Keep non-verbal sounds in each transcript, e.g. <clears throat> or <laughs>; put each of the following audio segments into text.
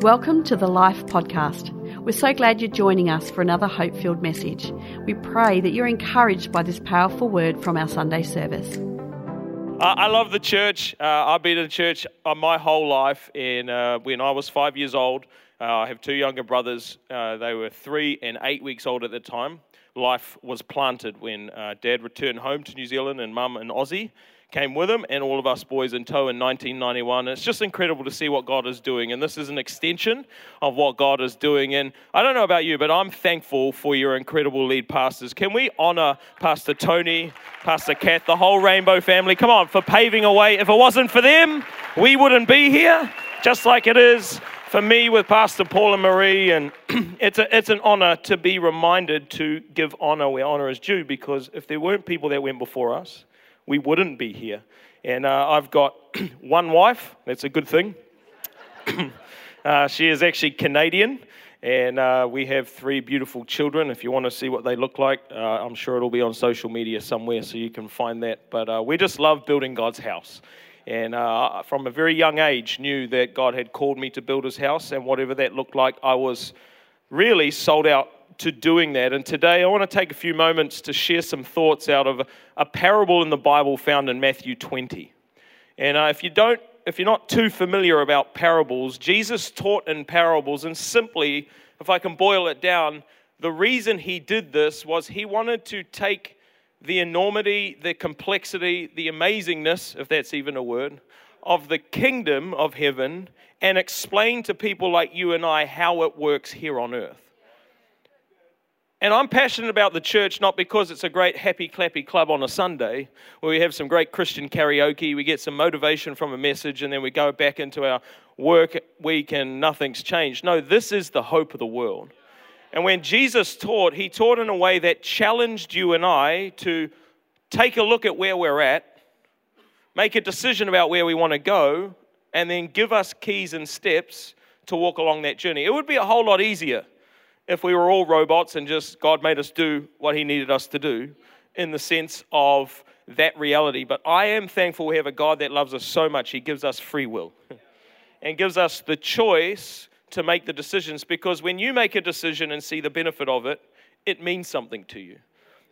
Welcome to the Life Podcast. We're so glad you're joining us for another hope filled message. We pray that you're encouraged by this powerful word from our Sunday service. I love the church. Uh, I've been in church uh, my whole life. And uh, when I was five years old, uh, I have two younger brothers. Uh, they were three and eight weeks old at the time. Life was planted when uh, dad returned home to New Zealand and mum and Aussie came with him, and all of us boys in tow in 1991. And it's just incredible to see what God is doing. And this is an extension of what God is doing. And I don't know about you, but I'm thankful for your incredible lead pastors. Can we honor Pastor Tony, Pastor Kath, the whole Rainbow family? Come on, for paving a way. If it wasn't for them, we wouldn't be here, just like it is for me with Pastor Paul and Maree, and <clears throat> it's, a, it's an honor to be reminded to give honor where honor is due because if there weren't people that went before us, we wouldn't be here. And uh, I've got <clears throat> one wife, that's a good thing. <clears throat> uh, she is actually Canadian, and uh, we have three beautiful children. If you want to see what they look like, uh, I'm sure it'll be on social media somewhere so you can find that. But uh, we just love building God's house. And uh, from a very young age, knew that God had called me to build his house, and whatever that looked like, I was really sold out to doing that. And today I want to take a few moments to share some thoughts out of a parable in the Bible found in Matthew 20. And uh, if you don't, if you're not too familiar about parables, Jesus taught in parables, and simply, if I can boil it down, the reason he did this was he wanted to take the enormity, the complexity, the amazingness, if that's even a word, of the kingdom of heaven and explain to people like you and I how it works here on earth. And I'm passionate about the church not because it's a great happy clappy club on a Sunday where we have some great Christian karaoke, we get some motivation from a message, and then we go back into our work week and nothing's changed. No, this is the hope of the world. And when Jesus taught, he taught in a way that challenged you and I to take a look at where we're at, make a decision about where we want to go, and then give us keys and steps to walk along that journey. It would be a whole lot easier if we were all robots and just God made us do what He needed us to do in the sense of that reality. But I am thankful we have a God that loves us so much, He gives us free will <laughs> and gives us the choice to make the decisions because when you make a decision and see the benefit of it, it means something to you.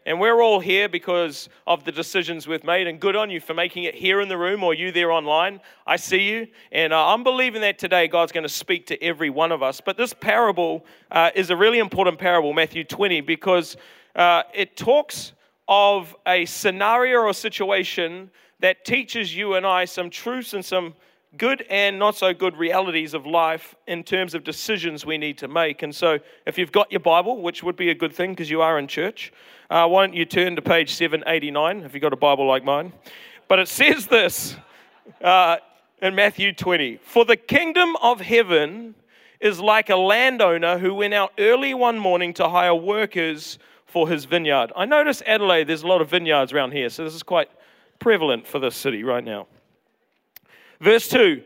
And we're all here because of the decisions we've made, and good on you for making it here in the room or you there online. I see you, and uh, I'm believing that today God's going to speak to every one of us. But this parable uh, is a really important parable, Matthew 20, because uh, it talks of a scenario or situation that teaches you and I some truths and some good and not so good realities of life in terms of decisions we need to make. And so, if you've got your Bible, which would be a good thing because you are in church, uh, why don't you turn to page 789 if you've got a Bible like mine? But it says this uh, in Matthew 20 For the kingdom of heaven is like a landowner who went out early one morning to hire workers for his vineyard. I notice Adelaide, there's a lot of vineyards around here, so this is quite prevalent for this city right now. Verse 2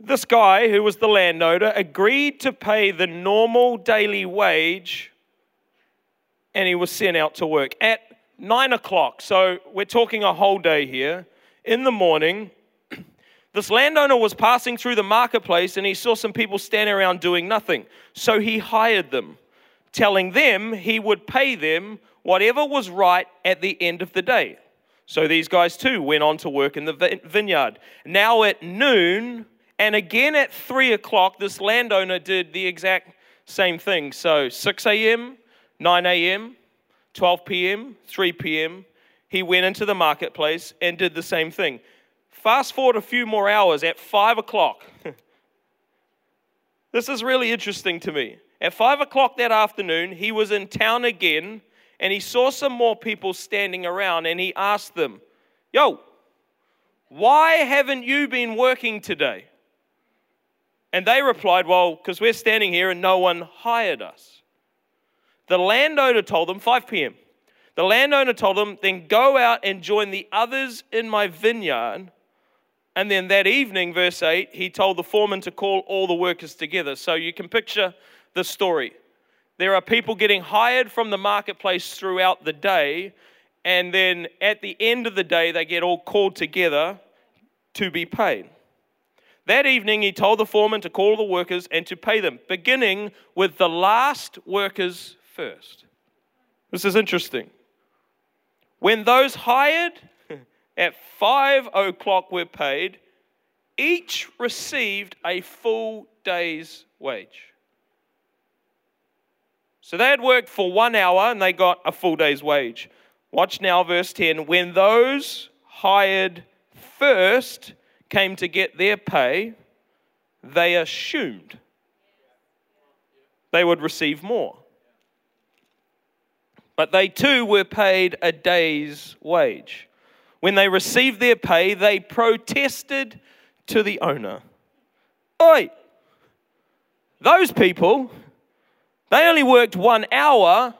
This guy, who was the landowner, agreed to pay the normal daily wage and he was sent out to work at nine o'clock. So we're talking a whole day here. In the morning, <clears throat> this landowner was passing through the marketplace and he saw some people standing around doing nothing. So he hired them, telling them he would pay them whatever was right at the end of the day. So these guys too went on to work in the vineyard. Now at noon, and again at three o'clock, this landowner did the exact same thing. So 6 a.m., 9 a.m., 12 p.m., 3 p.m., he went into the marketplace and did the same thing. Fast forward a few more hours at 5 o'clock. <laughs> this is really interesting to me. At 5 o'clock that afternoon, he was in town again and he saw some more people standing around and he asked them, Yo, why haven't you been working today? And they replied, Well, because we're standing here and no one hired us. The landowner told them, 5 p.m. The landowner told them, Then go out and join the others in my vineyard. And then that evening, verse 8, he told the foreman to call all the workers together. So you can picture the story. There are people getting hired from the marketplace throughout the day, and then at the end of the day, they get all called together to be paid. That evening, he told the foreman to call the workers and to pay them, beginning with the last workers first. This is interesting. When those hired <laughs> at five o'clock were paid, each received a full day's wage. So they had worked for one hour and they got a full day's wage. Watch now, verse 10. When those hired first came to get their pay, they assumed they would receive more. But they too were paid a day's wage. When they received their pay, they protested to the owner Oi, those people, they only worked one hour,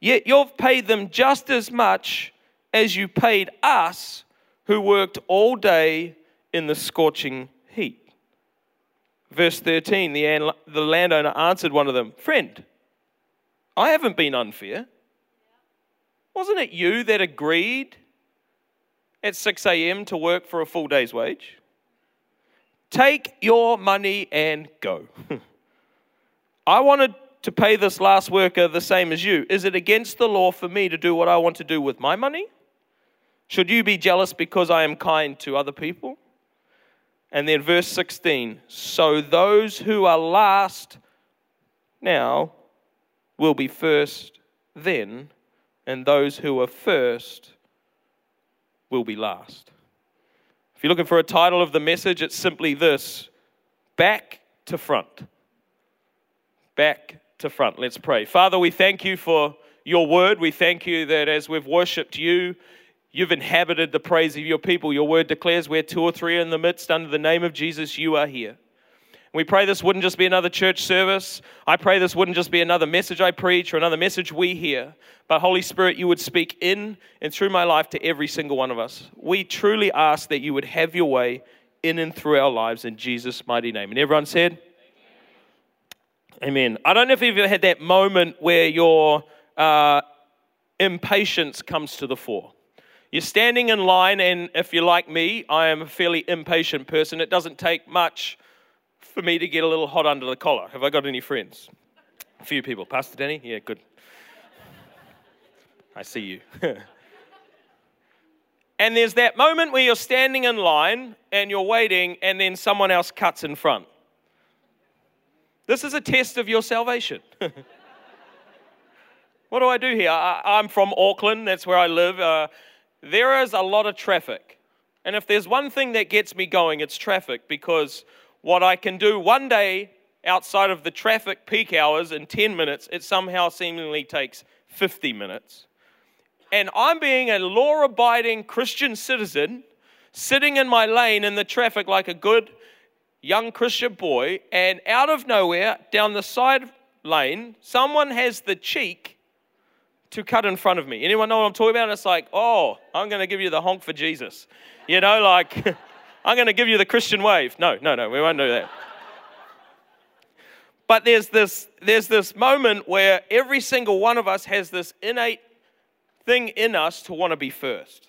yet you've paid them just as much as you paid us who worked all day in the scorching heat. Verse 13 the, landowner answered one of them, Friend, I haven't been unfair. Wasn't it you that agreed at 6 a.m. to work for a full day's wage? Take your money and go. <laughs> I wanted to pay this last worker the same as you. Is it against the law for me to do what I want to do with my money? Should you be jealous because I am kind to other people? And then verse 16 so those who are last now will be first then, and those who are first will be last. If you're looking for a title of the message, it's simply this Back to Front. Back to front. Let's pray. Father, we thank you for your word. We thank you that as we've worshiped you, You've inhabited the praise of your people. Your word declares where two or three in the midst, under the name of Jesus, you are here. We pray this wouldn't just be another church service. I pray this wouldn't just be another message I preach or another message we hear. But Holy Spirit, you would speak in and through my life to every single one of us. We truly ask that you would have your way in and through our lives in Jesus' mighty name. And everyone said, Amen. I don't know if you've ever had that moment where your uh, impatience comes to the fore. You're standing in line, and if you're like me, I am a fairly impatient person. It doesn't take much for me to get a little hot under the collar. Have I got any friends? A few people. Pastor Danny? Yeah, good. I see you. <laughs> and there's that moment where you're standing in line and you're waiting, and then someone else cuts in front. This is a test of your salvation. <laughs> what do I do here? I, am from Auckland, that's where I live. Uh, there is a lot of traffic. And if there's one thing that gets me going, it's traffic because what I can do one day outside of the traffic peak hours in 10 minutes, it somehow seemingly takes 50 minutes. And I'm being a law abiding Christian citizen, sitting in my lane in the traffic like a good young Christian boy, and out of nowhere, down the side lane, someone has the cheek to cut in front of me. Anyone know what I'm talking about? It's like, oh, I'm going to give you the honk for Jesus. You know, like, <laughs> I'm going to give you the Christian wave. No, no, no, we won't do that. But there's this, there's this moment where every single one of us has this innate thing in us to want to be first.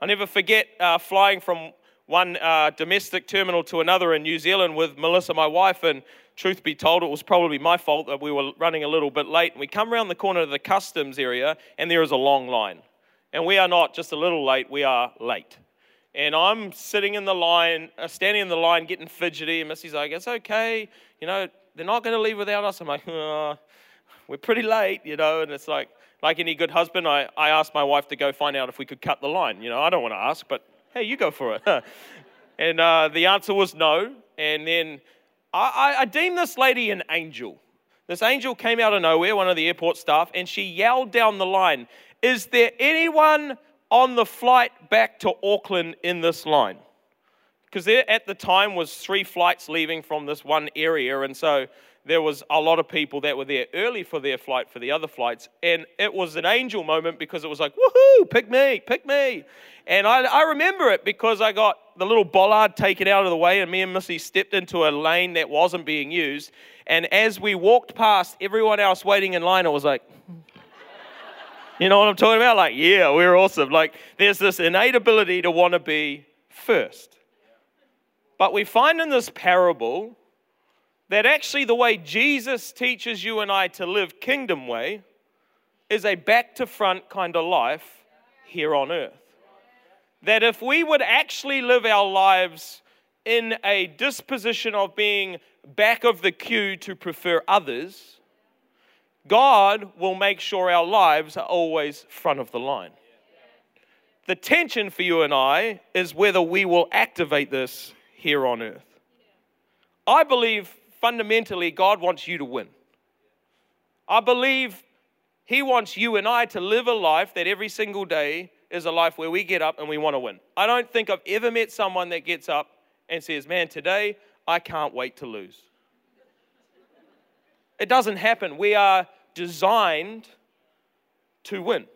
I never forget uh, flying from one uh, domestic terminal to another in New Zealand with Melissa, my wife, and truth be told, it was probably my fault that we were running a little bit late. And we come around the corner of the customs area, and there is a long line. And we are not just a little late, we are late. And I'm sitting in the line, uh, standing in the line, getting fidgety. And Missy's like, it's okay. You know, they're not going to leave without us. I'm like, oh, we're pretty late, you know. And it's like, like any good husband, I, I asked my wife to go find out if we could cut the line. You know, I don't want to ask, but hey, you go for it. <laughs> and uh, the answer was no. And then I, I, deem this lady an angel. This angel came out of nowhere, one of the airport staff, and she yelled down the line, Is there anyone on the flight back to Auckland in this line? Because there at the time was three flights leaving from this one area, and so there was a lot of people that were there early for their flight for the other flights. And it was an angel moment because it was like, woohoo, pick me, pick me. And I, I remember it because I got the little bollard taken out of the way, and me and Missy stepped into a lane that wasn't being used. And as we walked past everyone else waiting in line, it was like, <laughs> you know what I'm talking about? Like, yeah, we're awesome. Like, there's this innate ability to want to be first. But we find in this parable that actually the way Jesus teaches you and I to live kingdom way is a back to front kind of life here on earth. That if we would actually live our lives in a disposition of being back of the queue to prefer others, God will make sure our lives are always front of the line. The tension for you and I is whether we will activate this here on earth. I believe fundamentally God wants you to win. I believe He wants you and I to live a life that every single day is a life where we get up and we want to win. I don't think I've ever met someone that gets up and says, Man, today I can't wait to lose. It doesn't happen. We are designed to win.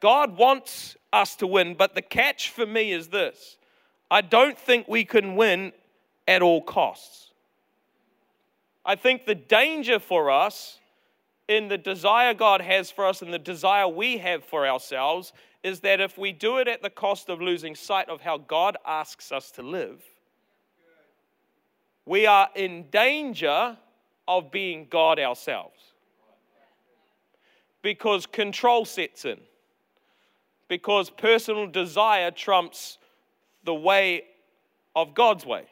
God wants us to win, but the catch for me is this I don't think we can win at all costs. I think the danger for us in the desire God has for us and the desire we have for ourselves is that if we do it at the cost of losing sight of how God asks us to live, we are in danger of being God ourselves. Because control sets in. Because personal desire trumps the way of God's way.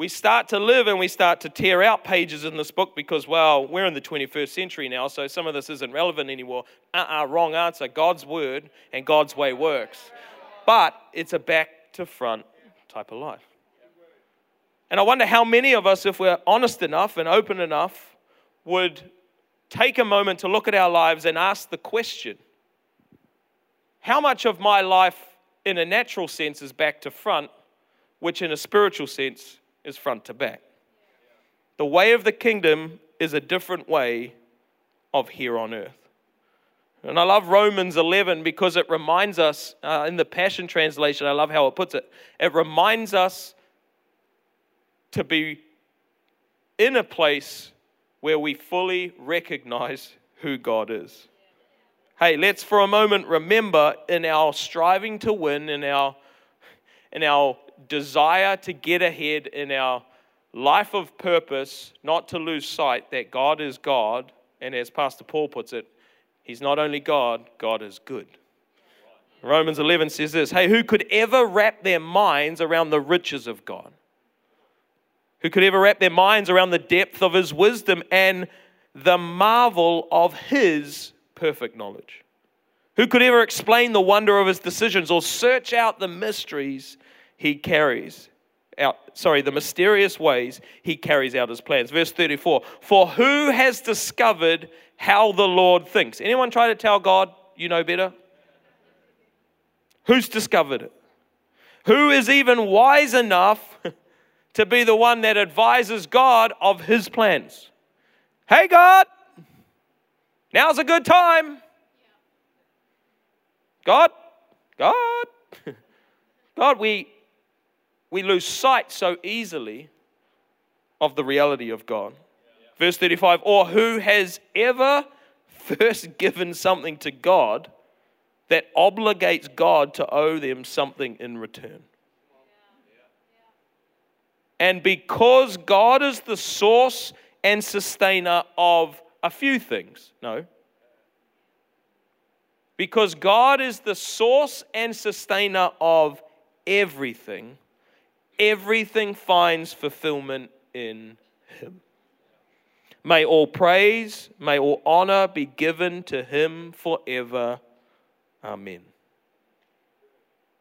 We start to live and we start to tear out pages in this book because, well, we're in the 21st century now, so some of this isn't relevant anymore. Uh uh-uh, uh wrong answer. God's word and God's way works. But it's a back to front type of life. And I wonder how many of us, if we're honest enough and open enough, would take a moment to look at our lives and ask the question how much of my life, in a natural sense, is back to front, which in a spiritual sense is front to back? The way of the kingdom is a different way of here on earth. And I love Romans 11 because it reminds us, uh, in the Passion Translation, I love how it puts it. It reminds us to be in a place where we fully recognize who God is. Hey, let's for a moment remember in our striving to win, in our, in our desire to get ahead, in our life of purpose, not to lose sight that God is God. And as Pastor Paul puts it, He's not only God, God is good. Romans 11 says this Hey, who could ever wrap their minds around the riches of God? who could ever wrap their minds around the depth of his wisdom and the marvel of his perfect knowledge? Who could ever explain the wonder of his decisions or search out the mysteries he carries out? Sorry, the mysterious ways he carries out his plans. Verse 34 For who has discovered how the Lord thinks? Anyone try to tell God you know better? Who's discovered it? Who is even wise enough <laughs> to be the one that advises God of his plans. Hey, God, now's a good time. God, God, <laughs> God, we, we lose sight so easily of the reality of God. Verse 35 Or who has ever <laughs> first given something to God that obligates God to owe them something in return? And because God is the source and sustainer of a few things, no. Because God is the source and sustainer of everything, everything finds fulfillment in Him. May all praise, may all honor be given to Him forever. Amen.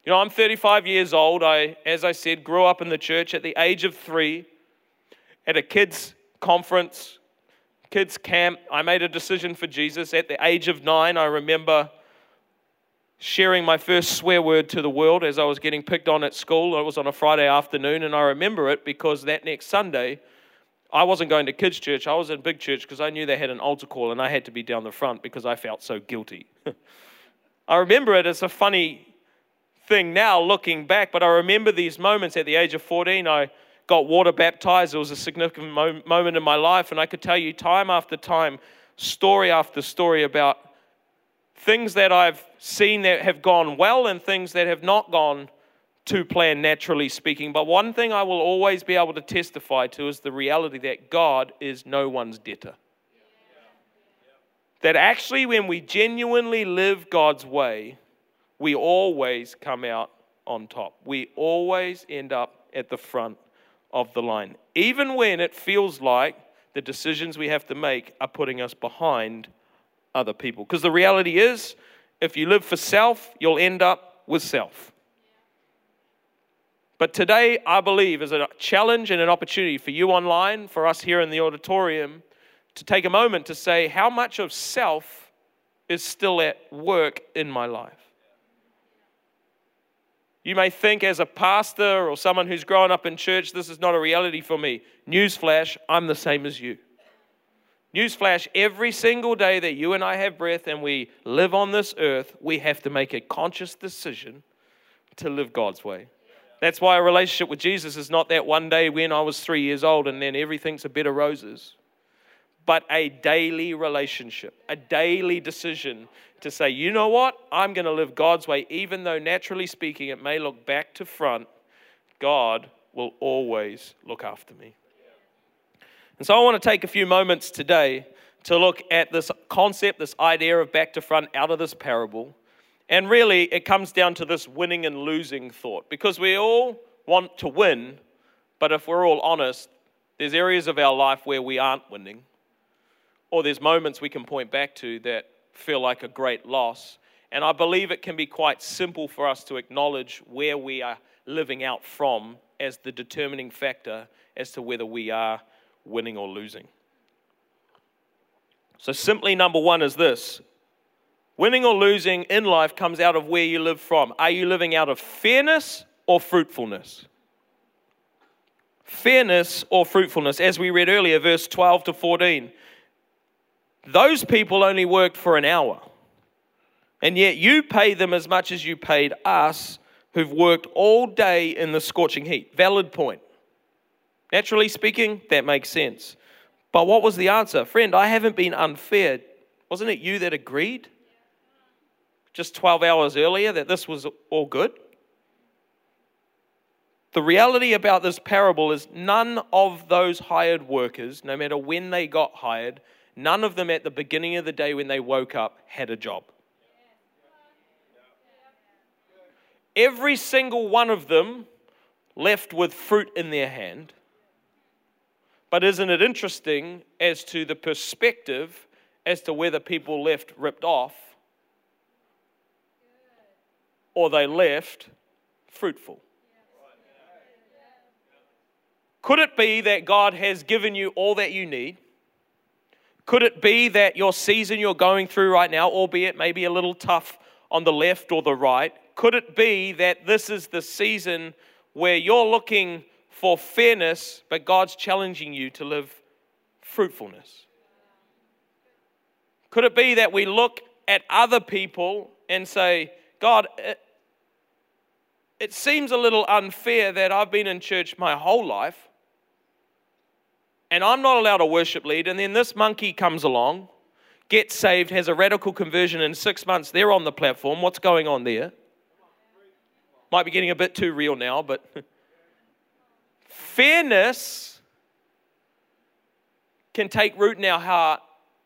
You know, I'm 35 years old. I, as I said, grew up in the church at the age of three at a kids' conference, kids' camp. I made a decision for Jesus. At the age of nine, I remember sharing my first swear word to the world as I was getting picked on at school. It was on a Friday afternoon, and I remember it because that next Sunday, I wasn't going to kids' church. I was in big church because I knew they had an altar call, and I had to be down the front because I felt so guilty. <laughs> I remember it as a funny thing now looking back, but I remember these moments at the age of 14. I got water baptized. It was a significant moment in my life, and I could tell you time after time, story after story about things that I've seen that have gone well and things that have not gone to plan naturally speaking. But one thing I will always be able to testify to is the reality that God is no one's debtor. That actually, when we genuinely live God's way, we always come out on top. We always end up at the front of the line, even when it feels like the decisions we have to make are putting us behind other people. Because the reality is, if you live for self, you'll end up with self. But today, I believe, is a challenge and an opportunity for you online, for us here in the auditorium, to take a moment to say, how much of self is still at work in my life? You may think, as a pastor or someone who's grown up in church, this is not a reality for me. Newsflash, I'm the same as you. Newsflash, every single day that you and I have breath and we live on this earth, we have to make a conscious decision to live God's way. That's why a relationship with Jesus is not that one day when I was three years old and then everything's a bed of roses, but a daily relationship, a daily decision to say, you know what? I'm going to live God's way, even though naturally speaking it may look back to front. God will always look after me. And so I want to take a few moments today to look at this concept, this idea of back to front out of this parable. And really, it comes down to this winning and losing thought because we all want to win, but if we're all honest, there's areas of our life where we aren't winning, or there's moments we can point back to that feel like a great loss. And I believe it can be quite simple for us to acknowledge where we are living out from as the determining factor as to whether we are winning or losing. So, simply number one is this winning or losing in life comes out of where you live from. Are you living out of fairness or fruitfulness? Fairness or fruitfulness, as we read earlier, verse 12 to 14. Those people only worked for an hour, and yet you pay them as much as you paid us who've worked all day in the scorching heat. Valid point. Naturally speaking, that makes sense. But what was the answer? Friend, I haven't been unfair. Wasn't it you that agreed just 12 hours earlier that this was all good? The reality about this parable is none of those hired workers, no matter when they got hired, none of them at the beginning of the day when they woke up had a job. Every single one of them left with fruit in their hand but isn't it interesting as to the perspective as to whether people left ripped off or they left fruitful? Could it be that God has given you all that you need? Could it be that your season you're going through right now, albeit maybe a little tough on the left or the right, could it be that this is the season where you're looking for fairness, but God's challenging you to live fruitfulness? Could it be that we look at other people and say, God, it, seems a little unfair that I've been in church my whole life and I'm not allowed a worship lead, and then this monkey comes along, gets saved, has a radical conversion in six months, they're on the platform. What's going on there? Might be getting a bit too real now, but <laughs> Fairness can take root in our heart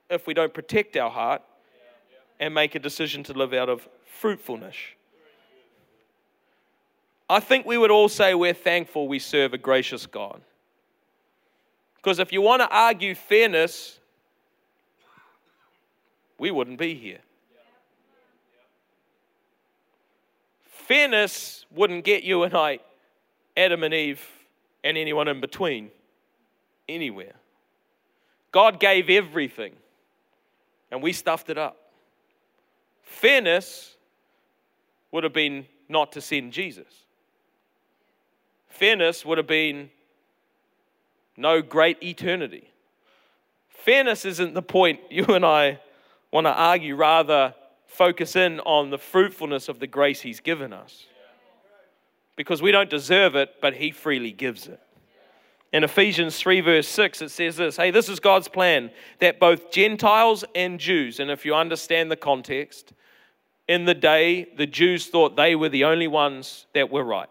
if we don't protect our heart and make a decision to live out of fruitfulness. I think we would all say we're thankful we serve a gracious God. Because if you want to argue fairness, we wouldn't be here. Fairness wouldn't get you and I, Adam and Eve, and anyone in between, anywhere. God gave everything, and we stuffed it up. Fairness would have been not to send Jesus. Fairness would have been no great eternity. Fairness isn't the point <laughs> you and I want to argue, rather, focus in on the fruitfulness of the grace He's given us because we don't deserve it, but He freely gives it. In Ephesians 3, verse 6, it says this Hey, this is God's plan that both Gentiles and Jews, and if you understand the context, in the day, the Jews thought they were the only ones that were right.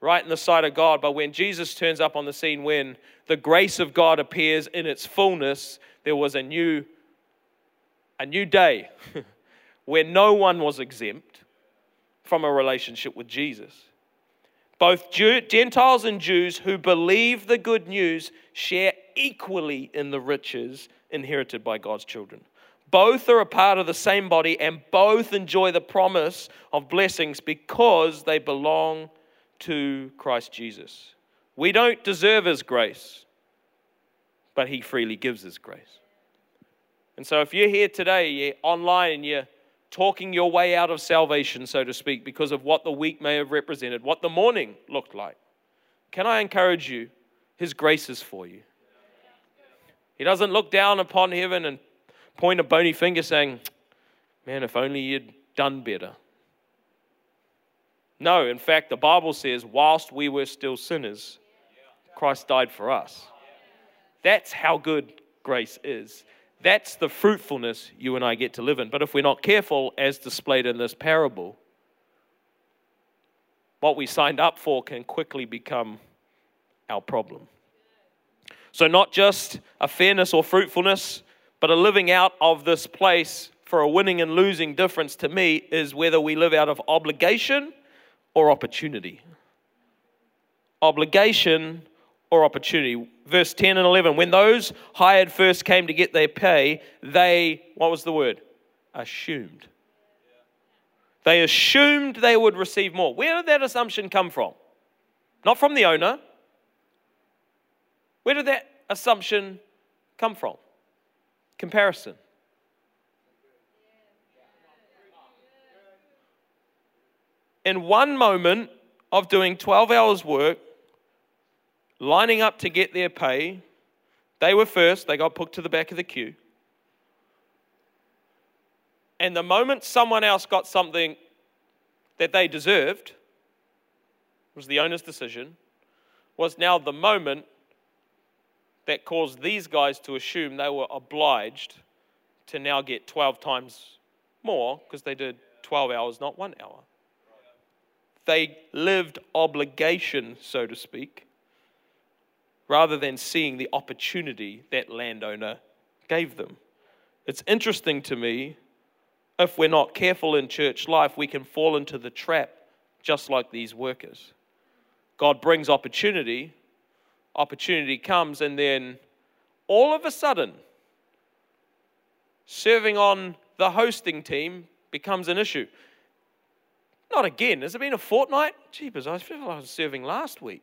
right in the sight of God. But when Jesus turns up on the scene, when the grace of God appears in its fullness, there was a new, a new day <laughs> where no one was exempt from a relationship with Jesus. Both Jew, Gentiles and Jews who believe the good news share equally in the riches inherited by God's children. Both are a part of the same body and both enjoy the promise of blessings because they belong to Christ Jesus. We don't deserve His grace, but He freely gives His grace. And so if you're here today, you're online and you're talking your way out of salvation, so to speak, because of what the week may have represented, what the morning looked like, can I encourage you? His grace is for you. He doesn't look down upon heaven and point a bony finger saying, Man, if only you'd done better. No, in fact, the Bible says, whilst we were still sinners, Christ died for us. That's how good grace is. That's the fruitfulness you and I get to live in. But if we're not careful, as displayed in this parable, what we signed up for can quickly become our problem. So, not just a fairness or fruitfulness, but a living out of this place for a winning and losing difference to me is whether we live out of obligation or opportunity. Obligation or opportunity. Verse 10 and 11. When those hired first came to get their pay, they, what was the word? Assumed. They assumed they would receive more. Where did that assumption come from? Not from the owner. Where did that assumption come from? Comparison. In one moment of doing 12 hours work, lining up to get their pay. They were first, they got put to the back of the queue. And the moment someone else got something that they deserved, was the owner's decision, was now the moment that caused these guys to assume they were obliged to now get 12 times more because they did 12 hours, not one hour. They lived obligation, so to speak, rather than seeing the opportunity that landowner gave them. It's interesting to me, if we're not careful in church life, we can fall into the trap just like these workers. God brings opportunity, opportunity comes, and then all of a sudden, serving on the hosting team becomes an issue. Not again. Has it been a fortnight? Jeepers, I feel like I was serving last week.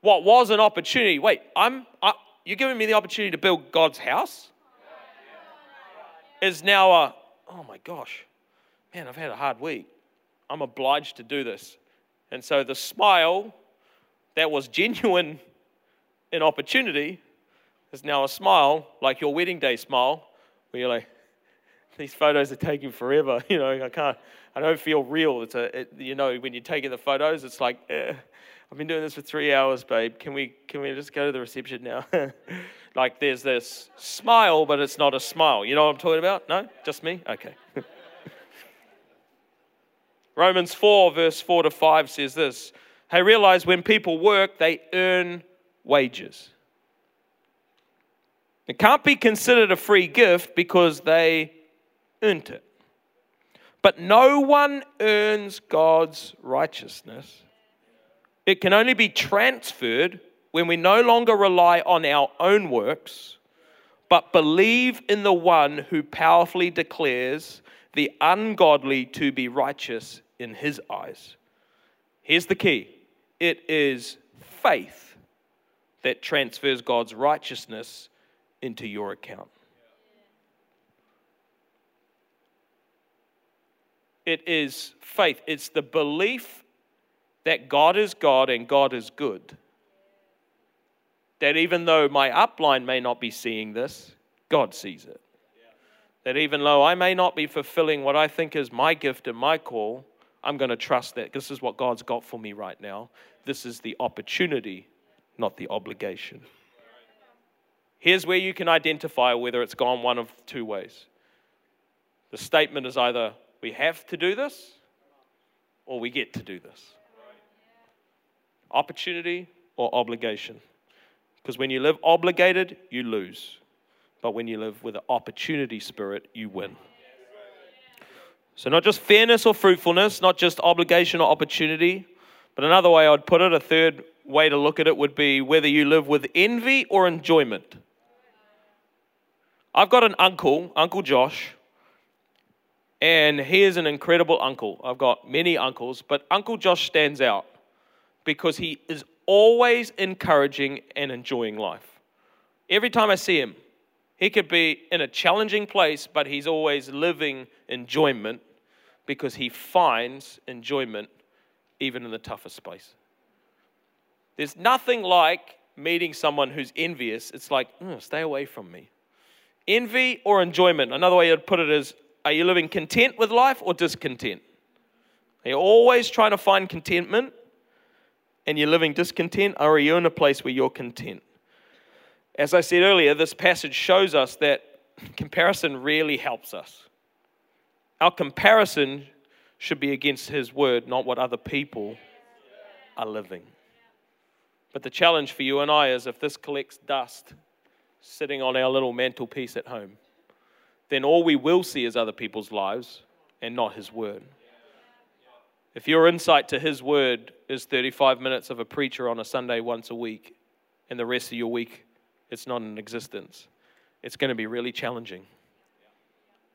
What was an opportunity. Wait, I'm, I, you're giving me the opportunity to build God's house? Is now a, oh my gosh, man, I've had a hard week. I'm obliged to do this. And so the smile that was genuine in opportunity is now a smile, like your wedding day smile, where you're like, these photos are taking forever. <laughs> You know, I can't, I don't feel real. It's a, it, you know, when you're taking the photos, it's like, eh, I've been doing this for three hours, babe. Can we, can we just go to the reception now? <laughs> like there's this smile, but it's not a smile. You know what I'm talking about? No? Just me? Okay. <laughs> Romans 4, verse 4 to 5 says this Hey, realize when people work, they earn wages. It can't be considered a free gift because they earned it. But no one earns God's righteousness it can only be transferred when we no longer rely on our own works, but believe in the one who powerfully declares the ungodly to be righteous in his eyes. Here's the key it is faith that transfers God's righteousness into your account. It is faith. It's the belief that God is God and God is good. That even though my upline may not be seeing this, God sees it. That even though I may not be fulfilling what I think is my gift and my call, I'm going to trust that this is what God's got for me right now. This is the opportunity, not the obligation. Here's where you can identify whether it's gone one of two ways. The statement is either we have to do this or we get to do this. Opportunity or obligation. Because when you live obligated, you lose. But when you live with an opportunity spirit, you win. So, not just fairness or fruitfulness, not just obligation or opportunity, but another way I'd put it, a third way to look at it would be whether you live with envy or enjoyment. I've got an uncle, Uncle Josh, and he is an incredible uncle. I've got many uncles, but Uncle Josh stands out because he is always encouraging and enjoying life. Every time I see him, he could be in a challenging place, but he's always living enjoyment because he finds enjoyment even in the toughest place. There's nothing like meeting someone who's envious. It's like, mm, stay away from me. Envy or enjoyment. Another way I'd put it is are you living content with life or discontent? Are you always trying to find contentment and you're living discontent, or are you in a place where you're content? As I said earlier, this passage shows us that <laughs> comparison really helps us. Our comparison should be against His word, not what other people are living. But the challenge for you and I is if this collects dust sitting on our little mantelpiece at home, then all we will see is other people's lives and not His word. If your insight to His word is 35 minutes of a preacher on a Sunday once a week, and the rest of your week it's not in existence, it's going to be really challenging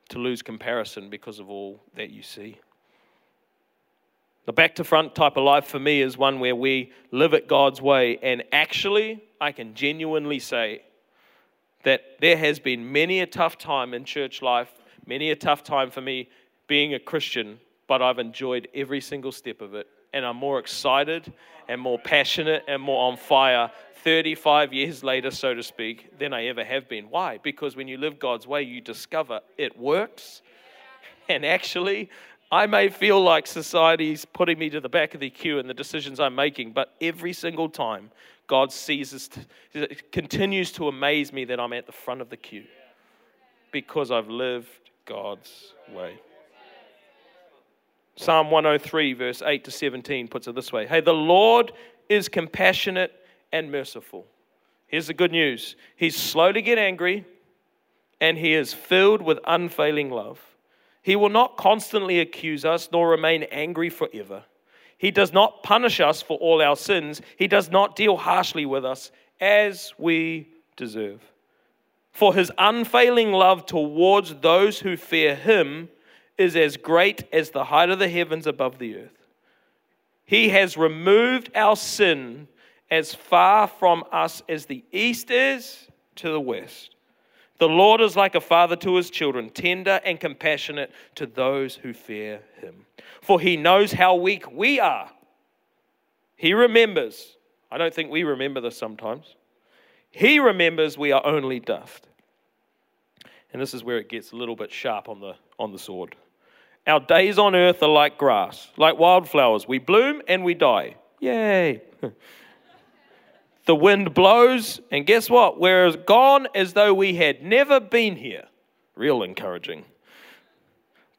to lose comparison because of all that you see. The back to front type of life for me is one where we live it God's way. And actually, I can genuinely say that there has been many a tough time in church life, many a tough time for me being a Christian, but I've enjoyed every single step of it. And I'm more excited and more passionate and more on fire 35 years later, so to speak, than I ever have been. Why? Because when you live God's way, you discover it works. And actually, I may feel like society's putting me to the back of the queue in the decisions I'm making, but every single time, God sees it continues to amaze me that I'm at the front of the queue because I've lived God's way. Psalm 103, verse 8 to 17, puts it this way Hey, the Lord is compassionate and merciful. Here's the good news He's slow to get angry, and He is filled with unfailing love. He will not constantly accuse us nor remain angry forever. He does not punish us for all our sins. He does not deal harshly with us as we deserve. For his unfailing love towards those who fear him is as great as the height of the heavens above the earth. He has removed our sin as far from us as the east is to the west. The Lord is like a father to his children, tender and compassionate to those who fear him. For he knows how weak we are. He remembers. I don't think we remember this sometimes. He remembers we are only dust. And this is where it gets a little bit sharp on the, on the sword. Our days on earth are like grass, like wildflowers. We bloom and we die. Yay. <laughs> The wind blows, and guess what? We're as gone as though we had never been here. Real encouraging.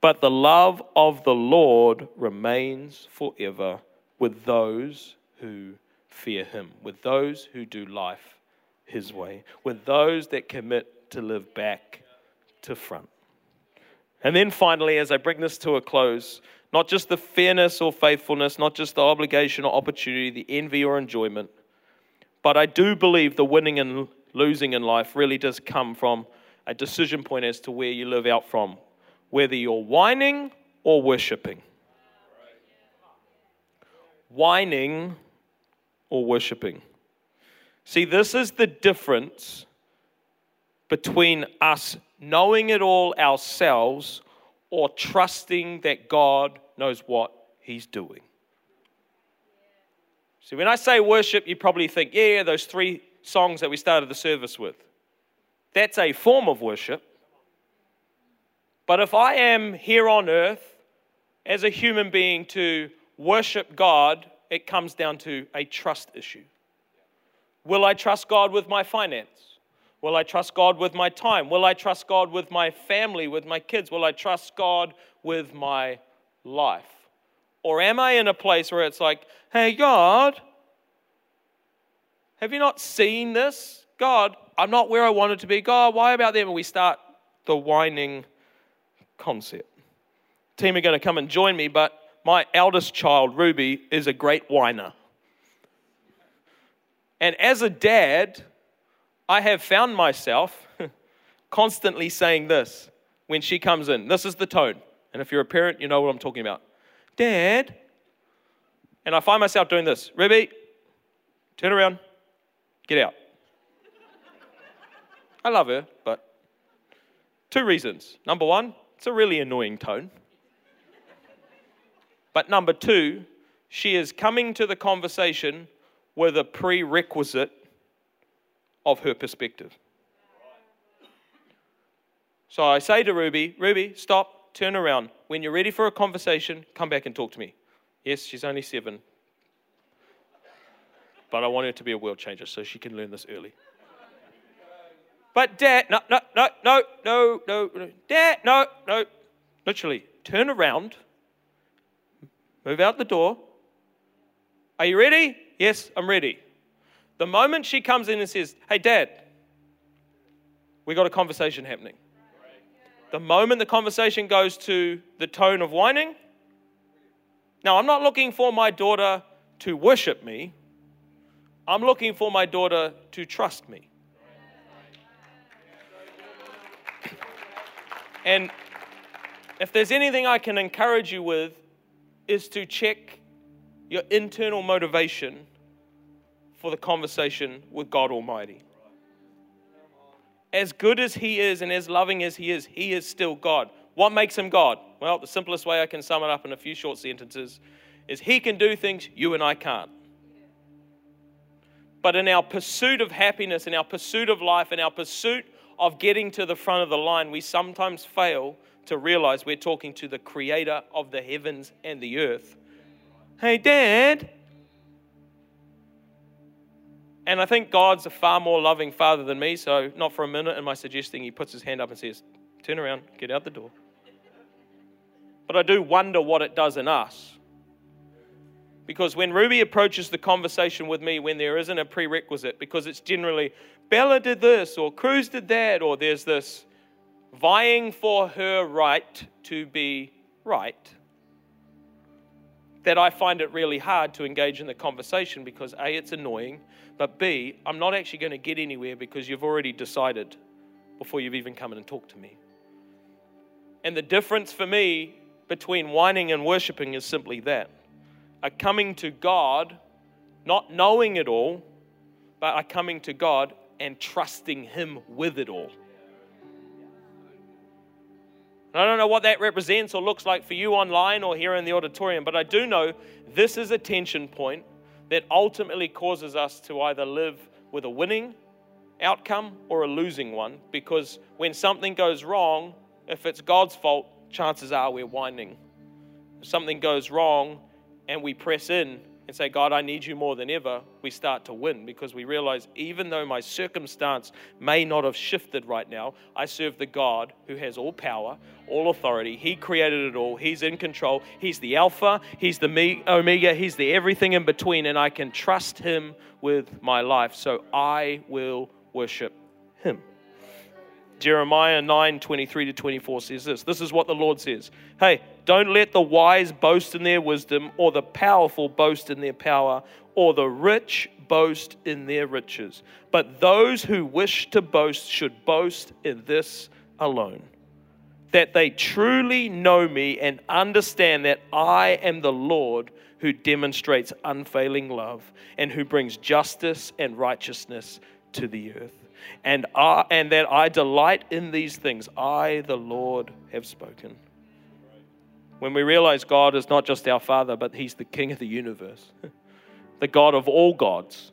But the love of the Lord remains forever with those who fear him, with those who do life his way, with those that commit to live back to front. And then finally, as I bring this to a close, not just the fairness or faithfulness, not just the obligation or opportunity, the envy or enjoyment but I do believe the winning and losing in life really does come from a decision point as to where you live out from, whether you're whining or worshiping. Whining or worshiping. See, this is the difference between us knowing it all ourselves or trusting that God knows what He's doing. See, when I say worship, you probably think, yeah, those three songs that we started the service with. That's a form of worship. But if I am here on earth as a human being to worship God, it comes down to a trust issue. Will I trust God with my finance? Will I trust God with my time? Will I trust God with my family, with my kids? Will I trust God with my life? Or am I in a place where it's like, hey, God, have you not seen this? God, I'm not where I wanted to be. God, why about them? And we start the whining concept. Team are going to come and join me, but my eldest child, Ruby, is a great whiner. And as a dad, I have found myself <laughs> constantly saying this when she comes in. This is the tone. And if you're a parent, you know what I'm talking about. Dad. And I find myself doing this. Ruby, turn around, get out. I love her, but two reasons. Number one, it's a really annoying tone. But number two, she is coming to the conversation with a prerequisite of her perspective. So I say to Ruby, Ruby, stop, turn around. When you're ready for a conversation, come back and talk to me. Yes, she's only seven. But I want her to be a world changer so she can learn this early. But dad, no, no, no, no, no, no. Dad, no, no. Literally, turn around, move out the door. Are you ready? Yes, I'm ready. The moment she comes in and says, Hey, dad, we got a conversation happening. The moment the conversation goes to the tone of whining, now I'm not looking for my daughter to worship me, I'm looking for my daughter to trust me. <clears throat> And if there's anything I can encourage you with, is to check your internal motivation for the conversation with God Almighty as good as he is and as loving as he is, he is still God. What makes him God? Well, the simplest way I can sum it up in a few short sentences is he can do things you and I can't. But in our pursuit of happiness, in our pursuit of life, in our pursuit of getting to the front of the line, we sometimes fail to realize we're talking to the creator of the heavens and the earth. Hey, Dad, and I think God's a far more loving father than me, so not for a minute am I suggesting he puts his hand up and says, Turn around, get out the door. But I do wonder what it does in us. Because when Ruby approaches the conversation with me, when there isn't a prerequisite, because it's generally Bella did this, or Cruz did that, or there's this vying for her right to be right, that I find it really hard to engage in the conversation because A, it's annoying, but B, I'm not actually going to get anywhere because you've already decided before you've even come in and talked to me. And the difference for me between whining and worshiping is simply that a coming to God, not knowing it all, but a coming to God and trusting Him with it all. I don't know what that represents or looks like for you online or here in the auditorium, but I do know this is a tension point that ultimately causes us to either live with a winning outcome or a losing one. Because when something goes wrong, if it's God's fault, chances are we're whining. If something goes wrong and we press in and say, God, I need you more than ever, we start to win because we realize even though my circumstance may not have shifted right now, I serve the God who has all power, all authority. He created it all. He's in control. He's the Alpha, He's the Omega, He's the everything in between, and I can trust Him with my life. So I will worship Him. Jeremiah 9 23 to 24 says this. This is what the Lord says. Hey, don't let the wise boast in their wisdom, or the powerful boast in their power, or the rich boast in their riches. But those who wish to boast should boast in this alone that they truly know me and understand that I am the Lord who demonstrates unfailing love and who brings justice and righteousness to the earth and, I, and that I delight in these things. I, the Lord, have spoken. When we realize God is not just our Father, but He's the King of the universe, <laughs> the God of all gods,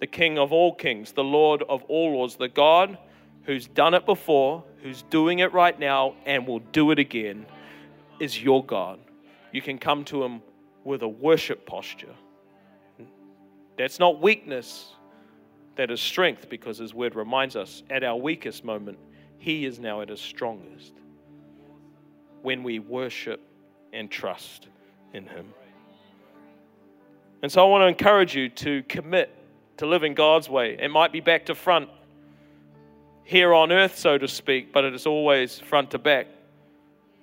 the King of all kings, the Lord of all lords, the God who's done it before, who's doing it right now, and will do it again, is your God. You can come to Him with a worship posture. That's not weakness, that is strength because his word reminds us at our weakest moment, he is now at his strongest when we worship and trust in him. And so I want to encourage you to commit to living God's way. It might be back to front here on earth, so to speak, but it is always front to back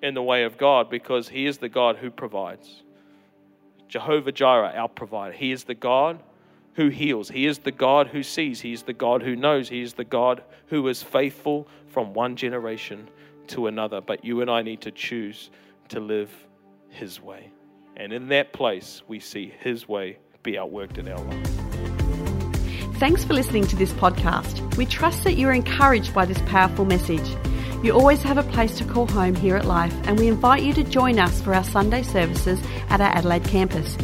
in the way of God because He is the God who provides. Jehovah Jireh, our provider. He is the God who heals. He is the God who sees. He is the God who knows. He is the God who is faithful from one generation to another. But you and I need to choose to live His way. And in that place, we see His way be outworked in our lives. Thanks for listening to this podcast. We trust that you're encouraged by this powerful message. You always have a place to call home here at Life, and we invite you to join us for our Sunday services at our Adelaide campus.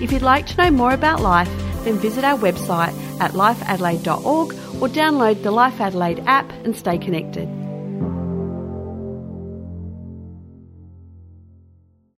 If you'd like to know more about Life, then visit our website at lifeadelaide.org or download the Life Adelaide app and stay connected.